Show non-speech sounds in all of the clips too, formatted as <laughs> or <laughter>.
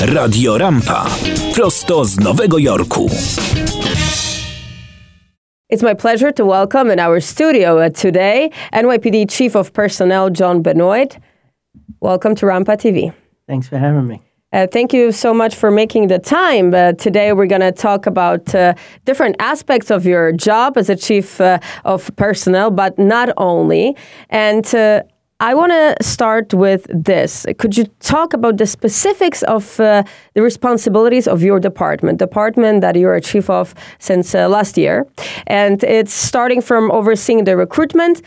Radio Rampa. Prosto z Nowego Jorku. It's my pleasure to welcome in our studio uh, today NYPD Chief of Personnel John Benoit. Welcome to Rampa TV. Thanks for having me. Uh, thank you so much for making the time. Uh, today, we're going to talk about uh, different aspects of your job as a chief uh, of personnel, but not only. And uh, I want to start with this. Could you talk about the specifics of uh, the responsibilities of your department, department that you're a chief of since last year? And it's starting from overseeing the recruitment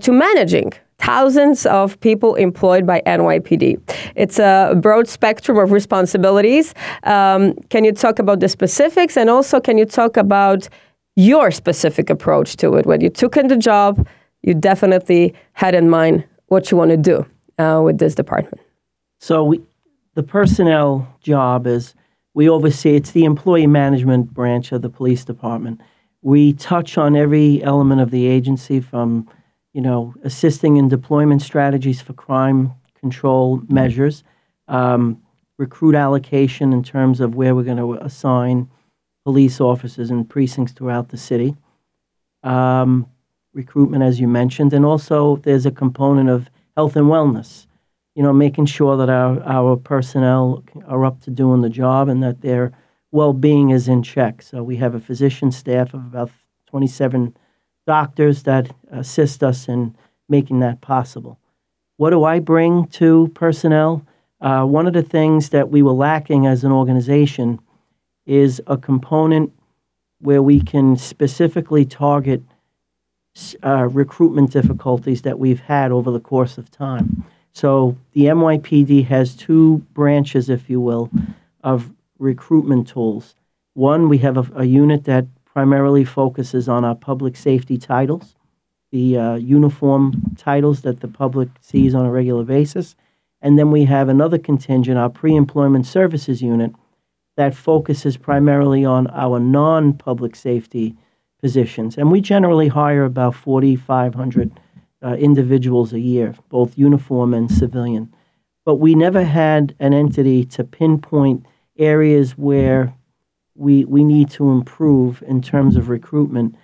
to managing thousands of people employed by NYPD. It's a broad spectrum of responsibilities. Um, can you talk about the specifics and also can you talk about your specific approach to it? When you took in the job, you definitely had in mind what you want to do uh, with this department. So we, the personnel job is we oversee it's the employee management branch of the police department. We touch on every element of the agency from you know, assisting in deployment strategies for crime control measures, um, recruit allocation in terms of where we're going to assign police officers and precincts throughout the city, um, recruitment, as you mentioned, and also there's a component of health and wellness. You know, making sure that our, our personnel are up to doing the job and that their well being is in check. So we have a physician staff of about 27 doctors that assist us in making that possible. What do I bring to personnel? Uh, one of the things that we were lacking as an organization is a component where we can specifically target uh, recruitment difficulties that we've had over the course of time. So the NYPD has two branches, if you will, of recruitment tools. One, we have a, a unit that primarily focuses on our public safety titles, the uh, uniform titles that the public sees on a regular basis. And then we have another contingent, our pre employment services unit, that focuses primarily on our non public safety positions. And we generally hire about 4,500 uh, individuals a year, both uniform and civilian. But we never had an entity to pinpoint areas where we, we need to improve in terms of recruitment,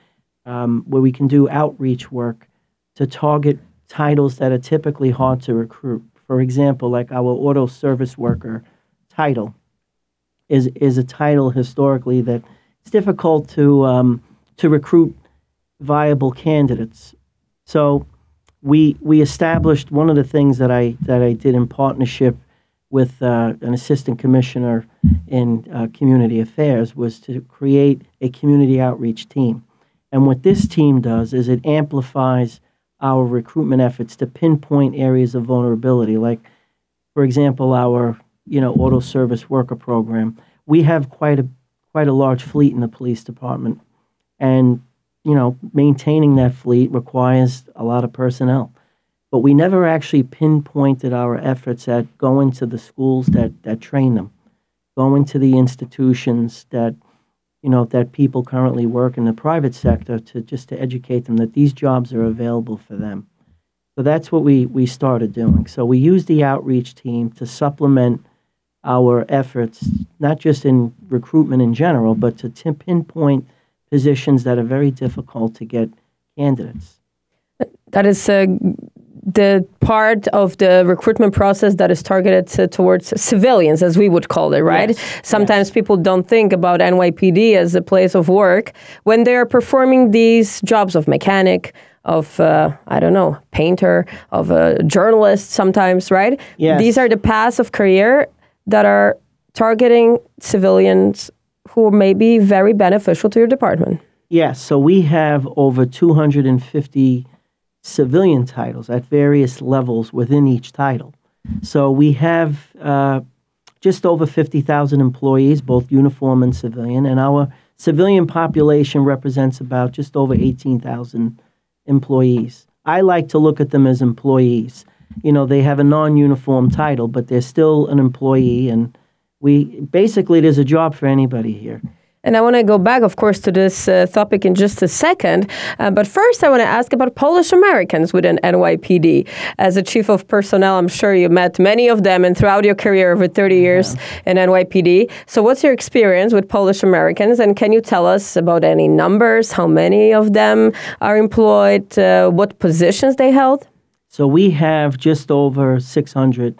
um, where we can do outreach work to target titles that are typically hard to recruit. For example, like our auto service worker title is, is a title historically that it's difficult to, um, to recruit viable candidates. So we, we established one of the things that I, that I did in partnership with uh, an assistant commissioner in uh, community affairs was to create a community outreach team. And what this team does is it amplifies our recruitment efforts to pinpoint areas of vulnerability. Like, for example, our you know auto service worker program. We have quite a quite a large fleet in the police department, and you know maintaining that fleet requires a lot of personnel but we never actually pinpointed our efforts at going to the schools that, that train them, going to the institutions that you know that people currently work in the private sector to just to educate them that these jobs are available for them. So that's what we we started doing. So we use the outreach team to supplement our efforts, not just in recruitment in general, but to t- pinpoint positions that are very difficult to get candidates. That is a the part of the recruitment process that is targeted to, towards civilians, as we would call it, right? Yes. Sometimes yes. people don't think about NYPD as a place of work when they are performing these jobs of mechanic, of uh, I don't know, painter, of a journalist. Sometimes, right? Yes. These are the paths of career that are targeting civilians who may be very beneficial to your department. Yes. So we have over 250 civilian titles at various levels within each title. So we have uh, just over 50,000 employees, both uniform and civilian, and our civilian population represents about just over 18,000 employees. I like to look at them as employees. You know, they have a non uniform title, but they're still an employee, and we basically, there's a job for anybody here. And I want to go back, of course, to this uh, topic in just a second. Uh, but first, I want to ask about Polish Americans within NYPD. As a chief of personnel, I'm sure you met many of them, and throughout your career over 30 years yeah. in NYPD. So, what's your experience with Polish Americans? And can you tell us about any numbers? How many of them are employed? Uh, what positions they held? So, we have just over 600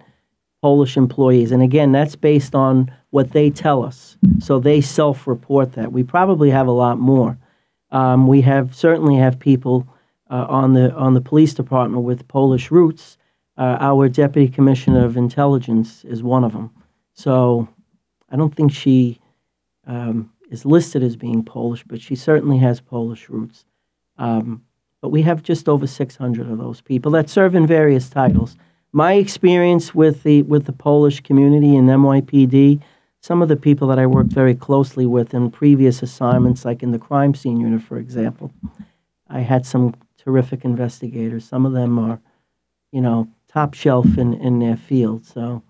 Polish employees. And again, that's based on what they tell us. So they self-report that. We probably have a lot more. Um, we have certainly have people uh, on the on the police department with Polish roots. Uh, our deputy commissioner of intelligence is one of them. So I don't think she um, is listed as being Polish, but she certainly has Polish roots. Um, but we have just over 600 of those people that serve in various titles. My experience with the with the Polish community in NYPD some of the people that I worked very closely with in previous assignments, like in the crime scene unit, for example, I had some terrific investigators. Some of them are, you know, top shelf in, in their field. So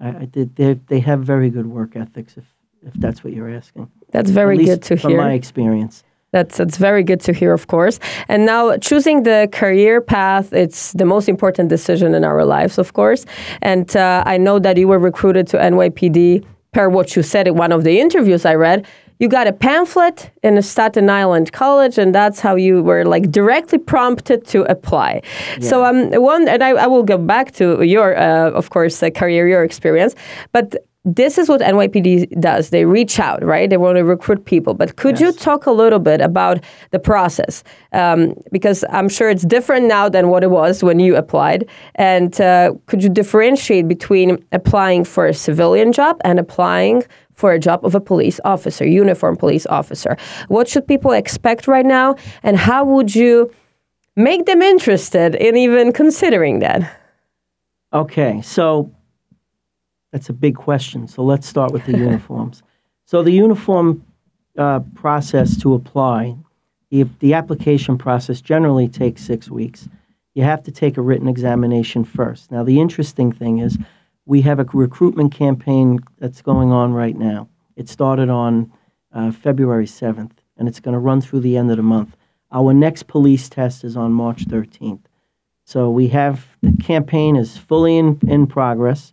I, I did. They they have very good work ethics. If if that's what you're asking. That's very good to from hear. From my experience. That's that's very good to hear, of course. And now choosing the career path, it's the most important decision in our lives, of course. And uh, I know that you were recruited to NYPD per what you said in one of the interviews I read, you got a pamphlet in a Staten Island college, and that's how you were like directly prompted to apply. Yeah. So um, one, and I, I, will go back to your, uh, of course, uh, career, your experience, but this is what NYPD does. They reach out, right? They want to recruit people. But could yes. you talk a little bit about the process? Um, because I'm sure it's different now than what it was when you applied. And uh, could you differentiate between applying for a civilian job and applying for a job of a police officer, uniform police officer? What should people expect right now? And how would you make them interested in even considering that? Okay, so that's a big question. So let's start with the uniforms. <laughs> So the uniform uh, process to apply, the, the application process generally takes six weeks. You have to take a written examination first. Now, the interesting thing is we have a recruitment campaign that's going on right now. It started on uh, February 7th, and it's going to run through the end of the month. Our next police test is on March 13th. So we have the campaign is fully in, in progress.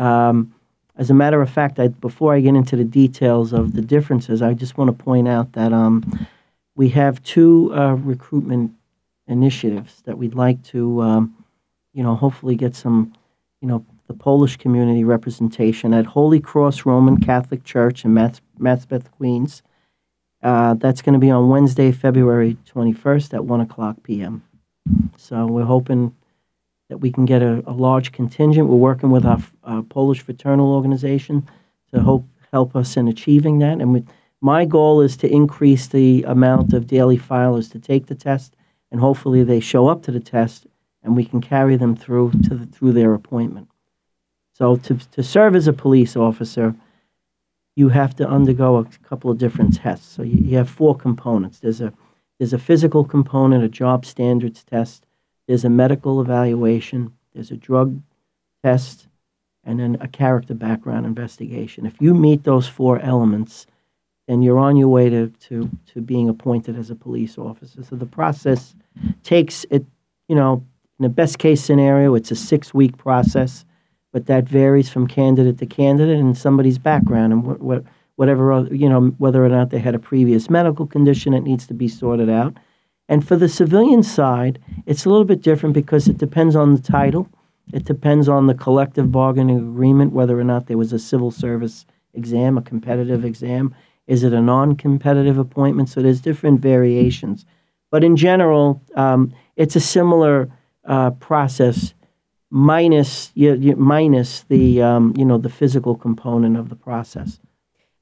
Um, as a matter of fact, I, before I get into the details of the differences, I just want to point out that um, we have two uh, recruitment initiatives that we'd like to, um, you know, hopefully get some, you know, the Polish community representation at Holy Cross Roman Catholic Church in Maspeth, Queens. Uh, that's going to be on Wednesday, February 21st at 1 o'clock p.m. So we're hoping that we can get a, a large contingent. We're working with our, our, Polish fraternal organization to hope help us in achieving that. And we, my goal is to increase the amount of daily filers to take the test, and hopefully they show up to the test, and we can carry them through to the, through their appointment. So to to serve as a police officer, you have to undergo a couple of different tests. So you, you have four components. There's a there's a physical component, a job standards test, there's a medical evaluation, there's a drug test, and then a character background investigation. If you meet those four elements, then you're on your way to, to, to being appointed as a police officer. So the process takes it, you know, in the best case scenario, it's a six week process, but that varies from candidate to candidate and somebody's background and what, what, whatever, you know, whether or not they had a previous medical condition that needs to be sorted out. And for the civilian side, it's a little bit different because it depends on the title. It depends on the collective bargaining agreement, whether or not there was a civil service exam, a competitive exam. Is it a non competitive appointment? So there's different variations. But in general, um, it's a similar uh, process minus, you, you, minus the, um, you know, the physical component of the process.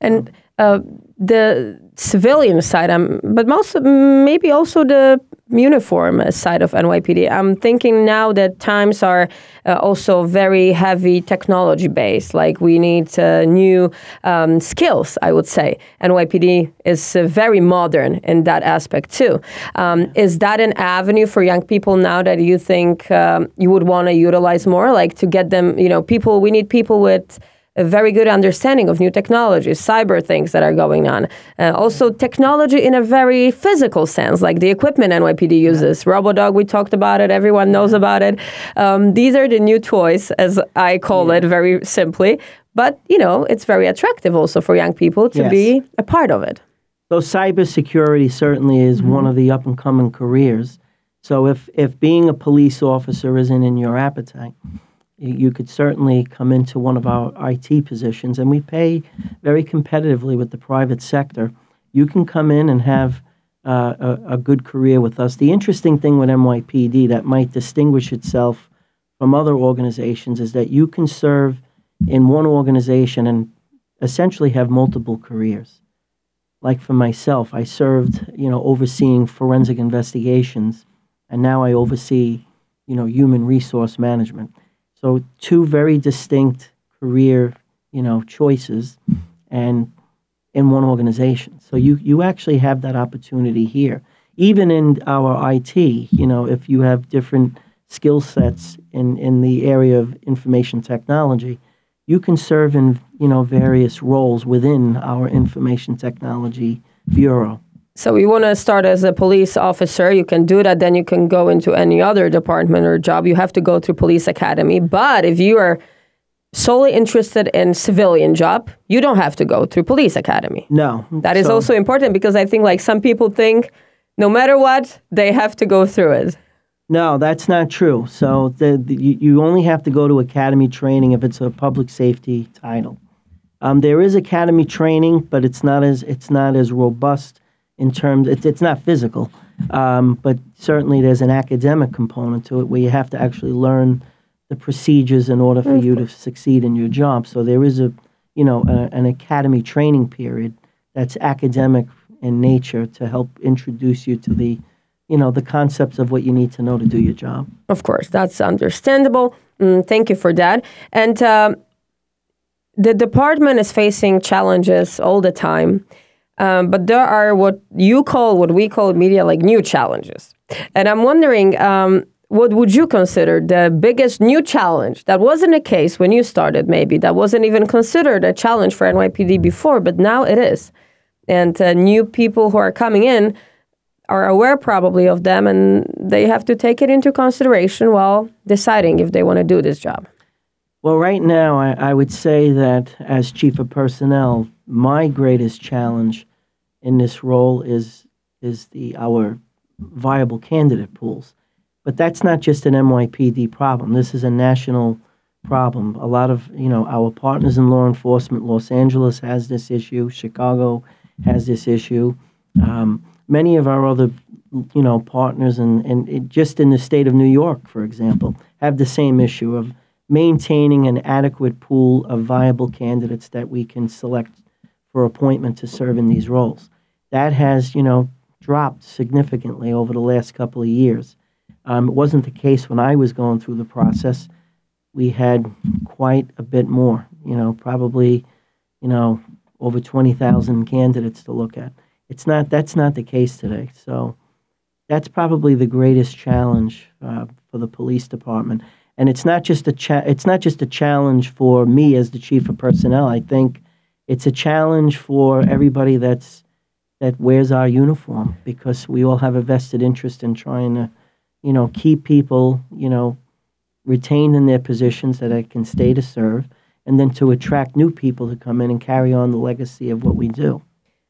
And uh, the civilian side, um, but most maybe also the uniform side of NYPD. I'm thinking now that times are uh, also very heavy technology based. Like we need uh, new um, skills, I would say. NYPD is uh, very modern in that aspect too. Um, is that an avenue for young people now that you think um, you would want to utilize more, like to get them? You know, people. We need people with a very good understanding of new technologies, cyber things that are going on. Uh, also, technology in a very physical sense, like the equipment NYPD uses. Yeah. RoboDog, we talked about it, everyone knows about it. Um, these are the new toys, as I call yeah. it very simply. But, you know, it's very attractive also for young people to yes. be a part of it. So, cybersecurity certainly is mm-hmm. one of the up and coming careers. So, if, if being a police officer isn't in your appetite, you could certainly come into one of our IT positions, and we pay very competitively with the private sector. You can come in and have uh, a, a, good career with us. The interesting thing with NYPD that might distinguish itself from other organizations is that you can serve in one organization and essentially have multiple careers. Like for myself, I served, you know, overseeing forensic investigations, and now I oversee, you know, human resource management. So two very distinct career, you know, choices, and in one organization. So you you actually have that opportunity here. Even in our IT, you know, if you have different skill sets in, in the area of information technology, you can serve in you know various roles within our information technology bureau. So you want to start as a police officer, you can do that. Then you can go into any other department or job. You have to go through police academy. But if you are solely interested in civilian job, you don't have to go through police academy. No, that is so. also important because I think like some people think, no matter what, they have to go through it. No, that's not true. So the, the you, you only have to go to academy training if it's a public safety title. Um, there is academy training, but it's not as it's not as robust in terms it's, it's not physical um, but certainly there's an academic component to it where you have to actually learn the procedures in order for you to succeed in your job. So there is a you know a, an academy training period that's academic in nature to help introduce you to the you know the concepts of what you need to know to do your job. Of course. That's understandable. Mm, thank you for that. And um, the department is facing challenges all the time um, but there are what you call, what we call media, like new challenges. And I'm wondering, um, what would you consider the biggest new challenge that wasn't a case when you started, maybe that wasn't even considered a challenge for NYPD before, but now it is? And uh, new people who are coming in are aware probably of them and they have to take it into consideration while deciding if they want to do this job. Well, right now, I, I would say that as chief of personnel, my greatest challenge in this role is is the our viable candidate pools. But that's not just an NYPD problem. This is a national problem. A lot of you know our partners in law enforcement, Los Angeles has this issue, Chicago has this issue. Um, many of our other you know partners and and just in the state of New York, for example, have the same issue of maintaining an adequate pool of viable candidates that we can select for appointment to serve in these roles. That has, you know, dropped significantly over the last couple of years. Um, it wasn't the case when I was going through the process. We had quite a bit more, you know, probably, you know, over 20,000 candidates to look at. It's not, that's not the case today. So that's probably the greatest challenge uh, for the police department. And it's not just a cha- it's not just a challenge for me as the chief of personnel. I think it's a challenge for everybody that's that wears our uniform because we all have a vested interest in trying to, you know, keep people, you know, retained in their positions that can stay to serve, and then to attract new people to come in and carry on the legacy of what we do.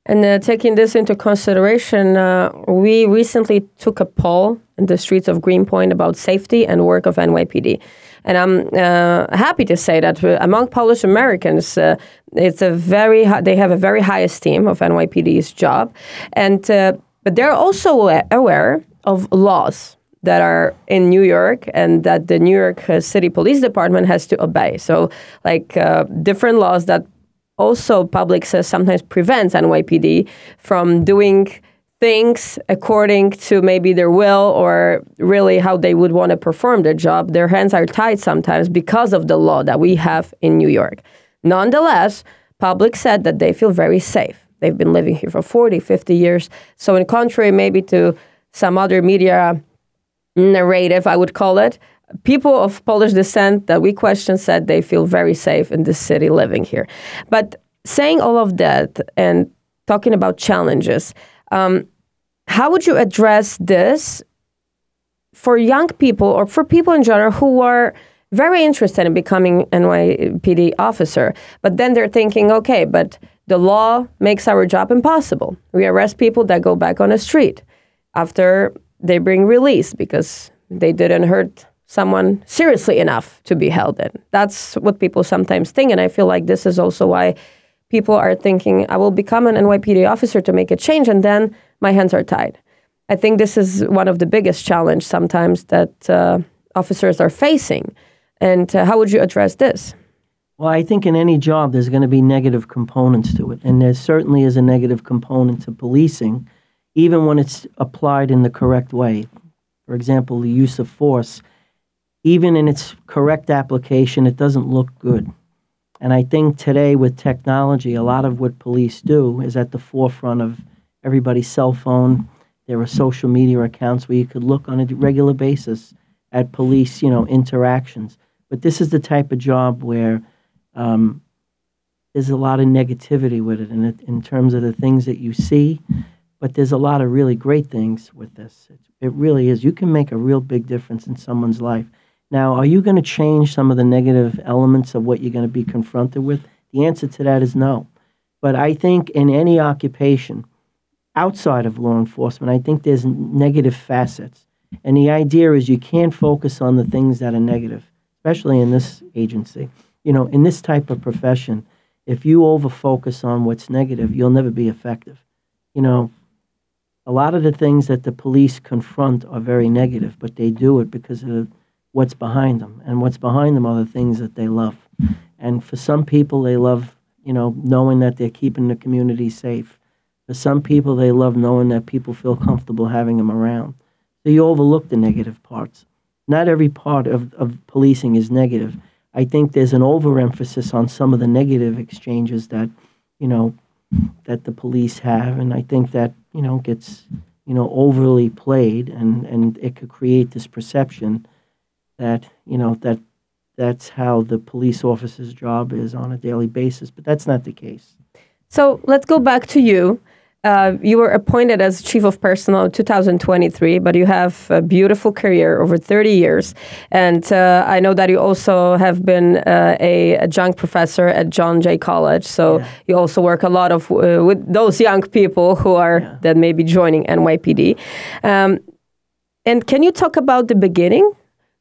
And uh, taking this into consideration, uh, we recently took a poll in the streets of Greenpoint about safety and work of NYPD. And I'm uh, happy to say that among Polish Americans, uh, it's a very they have a very high esteem of NYPD's job, and uh, but they're also aware of laws that are in New York and that the New York uh, City Police Department has to obey. So, like uh, different laws that also public says sometimes prevents NYPD from doing things according to maybe their will or really how they would want to perform their job. Their hands are tied sometimes because of the law that we have in New York. Nonetheless, public said that they feel very safe. They've been living here for 40, 50 years. So, in contrary, maybe to some other media narrative, I would call it, people of Polish descent that we questioned said they feel very safe in this city living here. But saying all of that and talking about challenges, um, how would you address this for young people or for people in general who are very interested in becoming NYPD officer, but then they're thinking, okay, but the law makes our job impossible. We arrest people that go back on the street after they bring release because they didn't hurt someone seriously enough to be held in. That's what people sometimes think, and I feel like this is also why people are thinking, I will become an NYPD officer to make a change, and then my hands are tied. I think this is one of the biggest challenge sometimes that uh, officers are facing. And uh, how would you address this? Well, I think in any job there's going to be negative components to it, and there certainly is a negative component to policing, even when it's applied in the correct way. For example, the use of force, even in its correct application, it doesn't look good. And I think today with technology, a lot of what police do is at the forefront of everybody's cell phone. There are social media accounts where you could look on a regular basis at police, you know, interactions. But this is the type of job where um, there's a lot of negativity with it, in, in terms of the things that you see. But there's a lot of really great things with this. It, it really is. You can make a real big difference in someone's life. Now, are you going to change some of the negative elements of what you're going to be confronted with? The answer to that is no. But I think in any occupation outside of law enforcement, I think there's negative facets. And the idea is you can't focus on the things that are negative, especially in this agency. You know, in this type of profession, if you over focus on what's negative, you'll never be effective. You know, a lot of the things that the police confront are very negative, but they do it because of what's behind them. And what's behind them are the things that they love. And for some people, they love, you know, knowing that they're keeping the community safe. For some people, they love knowing that people feel comfortable having them around. So you overlook the negative parts. Not every part of, of policing is negative. I think there's an overemphasis on some of the negative exchanges that, you know, that the police have, and I think that you know gets you know overly played, and and it could create this perception that you know that that's how the police officer's job is on a daily basis, but that's not the case. So let's go back to you. Uh, you were appointed as chief of personnel in 2023, but you have a beautiful career over 30 years. And uh, I know that you also have been uh, a adjunct professor at John Jay College. So yeah. you also work a lot of uh, with those young people who are yeah. that may be joining NYPD. Um, and can you talk about the beginning?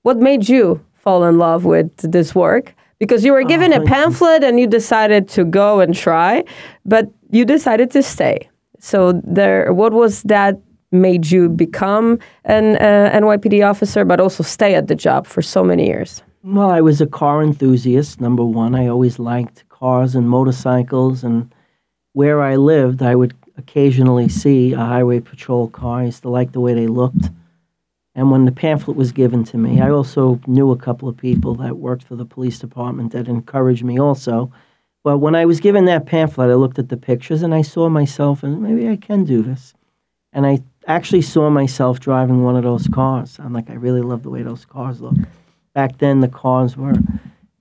What made you fall in love with this work? Because you were given a pamphlet and you decided to go and try, but you decided to stay. So there, what was that made you become an uh, NYPD officer, but also stay at the job for so many years? Well, I was a car enthusiast. Number one, I always liked cars and motorcycles, and where I lived, I would occasionally see a highway patrol car. I used to like the way they looked. And when the pamphlet was given to me, I also knew a couple of people that worked for the police department that encouraged me also. But when I was given that pamphlet, I looked at the pictures and I saw myself, and maybe I can do this. And I actually saw myself driving one of those cars. I'm like, I really love the way those cars look. Back then, the cars were,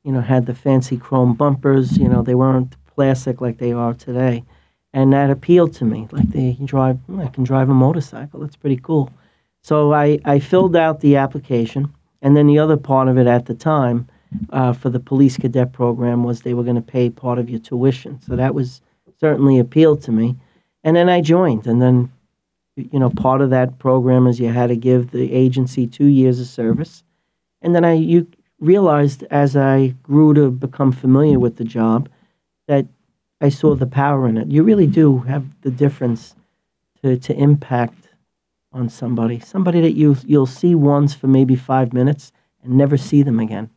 you know, had the fancy chrome bumpers. You know, they weren't plastic like they are today, and that appealed to me. Like they drive, I can drive a motorcycle. That's pretty cool. So I, I filled out the application, and then the other part of it at the time uh, for the police cadet program was they were going to pay part of your tuition. So that was certainly appealed to me. And then I joined. And then, you know, part of that program is you had to give the agency two years of service. And then I you realized as I grew to become familiar with the job that I saw the power in it. You really do have the difference to, to impact on somebody. Somebody that you you'll see once for maybe five minutes and never see them again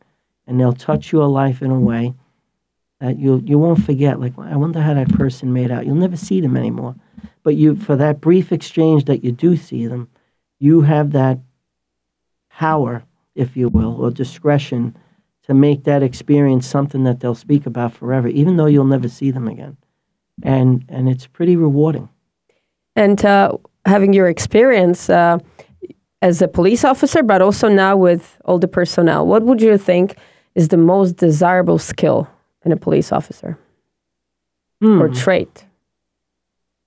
and they'll touch your life in a way that you you won't forget. Like, I wonder how that person made out. You'll never see them anymore, but you for that brief exchange that you do see them, you have that power, if you will, or discretion to make that experience something that they'll speak about forever, even though you'll never see them again, and and it's pretty rewarding. And uh, having your experience. Uh, as a police officer, but also now with all the personnel. What would you think is the most desirable skill in a police officer or Hmm. trait?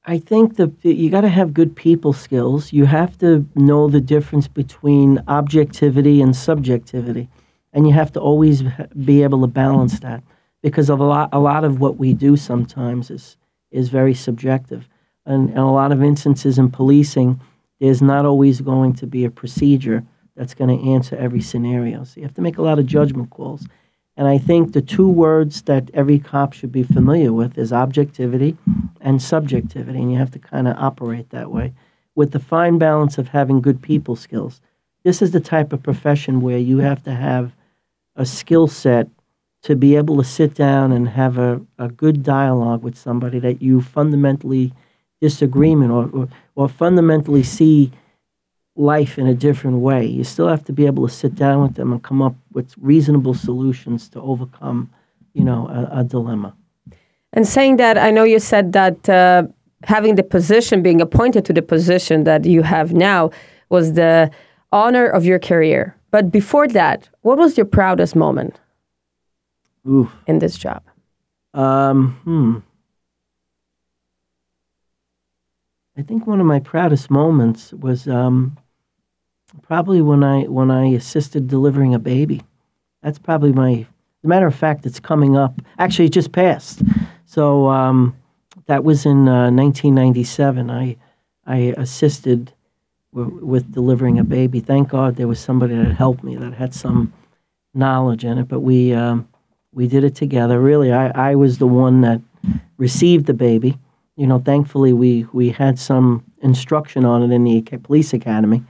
I think that you got to have good people skills. You have to know the difference between objectivity and subjectivity, and you have to always be able to balance that because of a lot, a lot of what we do sometimes is is very subjective, and, and a lot of instances in policing, there's not always going to be a procedure that's going to answer every scenario. So you have to make a lot of judgment calls. And I think the two words that every cop should be familiar with is objectivity and subjectivity, and you have to kind of operate that way with the fine balance of having good people skills. This is the type of profession where you have to have a skill set to be able to sit down and have a, a good dialogue with somebody that you fundamentally disagreement or, or, or fundamentally see life in a different way. You still have to be able to sit down with them and come up with reasonable solutions to overcome, you know, a, a dilemma. And saying that, I know you said that uh, having the position, being appointed to the position that you have now, was the honor of your career. But before that, what was your proudest moment Ooh. in this job? Um, hmm. I think one of my proudest moments was um, probably when I when I assisted delivering a baby. That's probably my. As a matter of fact, it's coming up. Actually, it just passed. So um, that was in uh, 1997. I I assisted w- with delivering a baby. Thank God there was somebody that helped me that had some knowledge in it. But we um, we did it together. Really, I, I was the one that received the baby. You know, thankfully we we had some instruction on it in the police academy,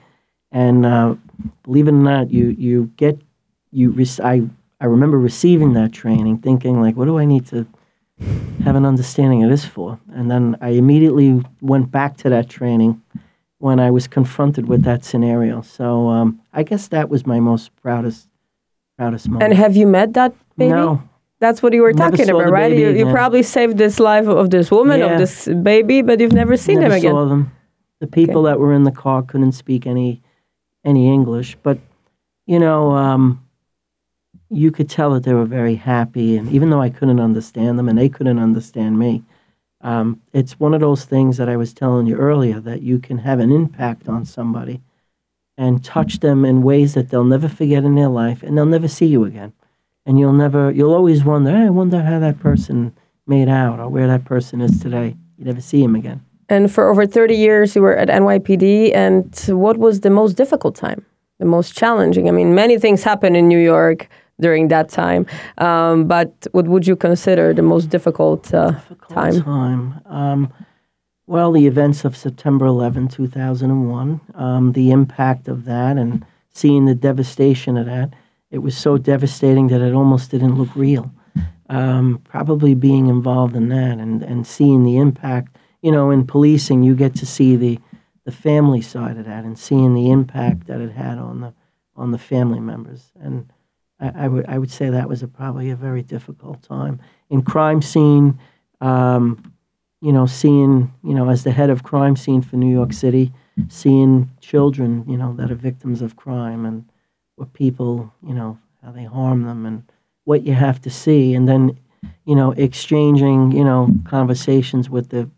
and uh, believe it or not, you you get you. Rec- I I remember receiving that training, thinking like, what do I need to have an understanding of this for? And then I immediately went back to that training when I was confronted with that scenario. So um, I guess that was my most proudest proudest moment. And have you met that baby? No, That's what you were Never talking about, right? baby you, you probably saved this life of this woman, Yeah. of this baby, but you've never seen Never them again. saw them. The people that were in the car couldn't speak any any English, but you know, um, you could tell that they were very happy, and even though I couldn't understand them and they couldn't understand me, um, it's one of those things that I was telling you earlier that you can have an impact on somebody and touch them in ways that they'll never forget in their life, and they'll never see you again, and you'll never, you'll always wonder, hey, I wonder how that person made out or where that person is today. You never see him again. And for over 30 years, you were at NYPD. And what was the most difficult time, the most challenging? I mean, many things happened in New York during that time. Um, but what would you consider the most difficult uh, time? time. Um, well, the events of September 11, 2001, um, the impact of that, and seeing the devastation of that. It was so devastating that it almost didn't look real. Um, probably being involved in that and, and seeing the impact. You know, in policing, you get to see the, the family side of that and seeing the impact that it had on the on the family members. And I, I would I would say that was a, probably a very difficult time. In crime scene, um, you know, seeing, you know, as the head of crime scene for New York City, seeing children, you know, that are victims of crime and what people, you know, how they harm them and what you have to see. And then, you know, exchanging, you know, conversations with the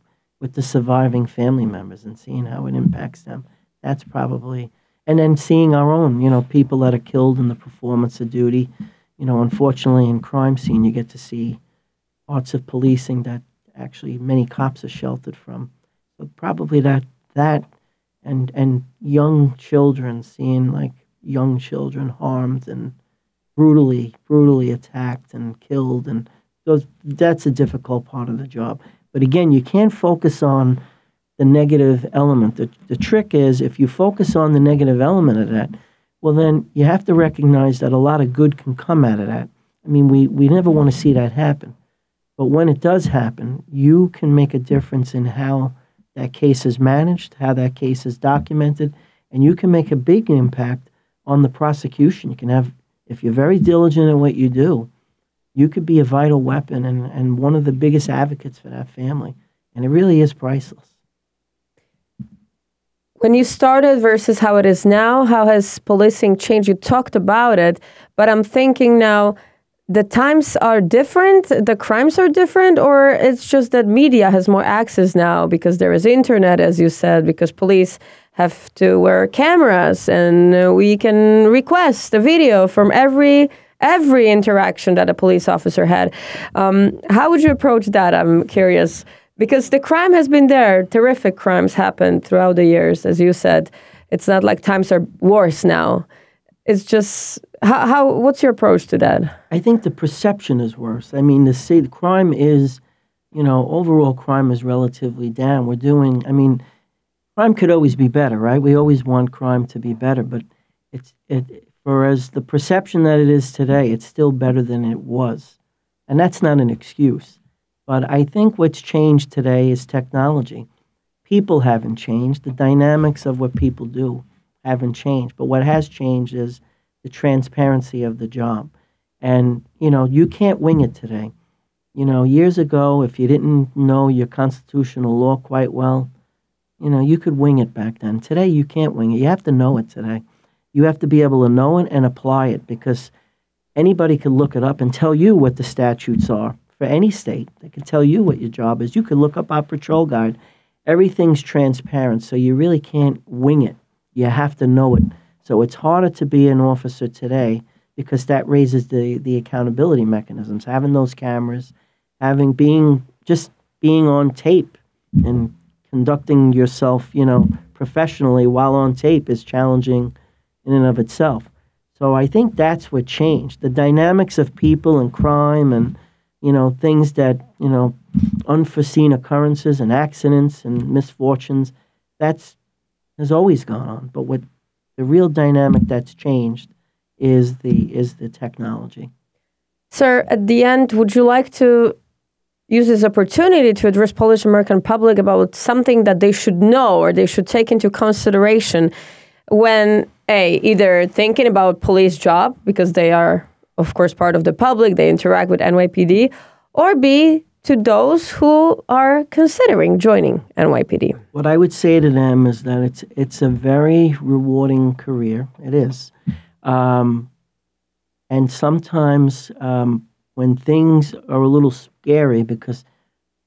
with the surviving family members and seeing how it impacts them. That's probably and then seeing our own, you know, people that are killed in the performance of duty. You know, unfortunately in crime scene you get to see parts of policing that actually many cops are sheltered from. But probably that that and and young children seeing like young children harmed and brutally brutally attacked and killed and those that's a difficult part of the job. But again, you can't focus on the negative element. The, the trick is if you focus on the negative element of that, well, then you have to recognize that a lot of good can come out of that. I mean, we, we never want to see that happen. But when it does happen, you can make a difference in how that case is managed, how that case is documented, and you can make a big impact on the prosecution. You can have, if you're very diligent in what you do, you could be a vital weapon and, and one of the biggest advocates for that family. And it really is priceless. when you started versus how it is now, how has policing changed? You talked about it, but I'm thinking now the times are different, the crimes are different, or it's just that media has more access now because there is internet, as you said, because police have to wear cameras and we can request a video from every every interaction that a police officer had. Um, how would you approach that? I'm curious because the crime has been there. Terrific crimes happened throughout the years, as you said. It's not like times are worse now. It's just how, how what's your approach to that? I think the perception is worse. I mean, the say the crime is, you know, overall crime is relatively down. We're doing. I mean, crime could always be better, right? We always want crime to be better, but it's it. Whereas the perception that it is today, it's still better than it was, and that's not an excuse. But I think what's changed today is technology. People haven't changed. The dynamics of what people do haven't changed. But what has changed is the transparency of the job. And, you know, you can't wing it today. You know, years ago, if you didn't know your constitutional law quite well, you know, you could wing it back then. Today, you can't wing it. You have to know it today. You have to be able to know it and apply it because anybody can look it up and tell you what the statutes are for any state. They can tell you what your job is. You can look up our patrol guide. Everything's transparent, so you really can't wing it. You have to know it. So it's harder to be an officer today because that raises the, the accountability mechanisms. Having those cameras, having being just being on tape and conducting yourself, you know, professionally while on tape is challenging in and of itself. So I think that's what changed. The dynamics of people and crime and you know things that you know unforeseen occurrences and accidents and misfortunes that's has always gone on. But what the real dynamic that's changed is the is the technology. Sir, at the end, would you like to use this opportunity to address Polish American public about something that they should know or they should take into consideration when a either thinking about police job because they are of course part of the public they interact with NYPD or b to those who are considering joining NYPD What I would say to them is that it's it's a very rewarding career. It is, um, and sometimes um, when things are a little scary because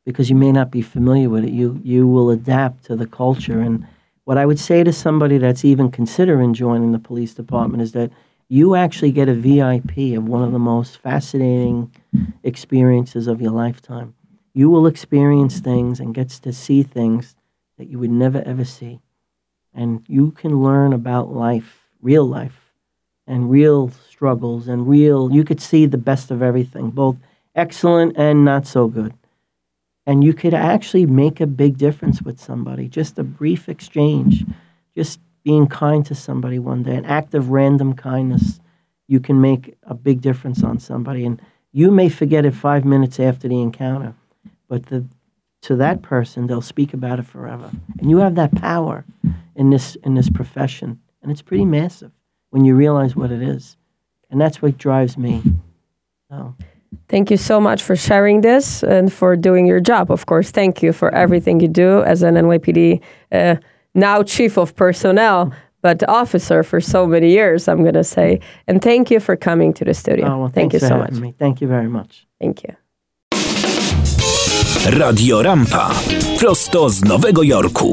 because you may not be familiar with it, you you will adapt to the culture. And what I would say to somebody that's even considering joining the police department is that you actually get a VIP of one of the most fascinating experiences of your lifetime. You will experience things and gets to see things that you would never ever see. And you can learn about life, real life, and real struggles and real you could see the best of everything, both excellent and not so good. And you could actually make a big difference with somebody. Just a brief exchange, just being kind to somebody one day, an act of random kindness, you can make a big difference on somebody. And you may forget it five minutes after the encounter, but the, to that person, they'll speak about it forever. And you have that power in this, in this profession. And it's pretty massive when you realize what it is. And that's what drives me. So. Thank you so much for sharing this and for doing your job. Of course, thank you for everything you do as an NYPD uh, now chief of personnel, but officer for so many years. I'm going to say, and thank you for coming to the studio. Oh, well, thank you so much. Me. Thank you very much. Thank you. Radio Rampa. Prosto z Nowego Jorku.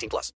18 plus.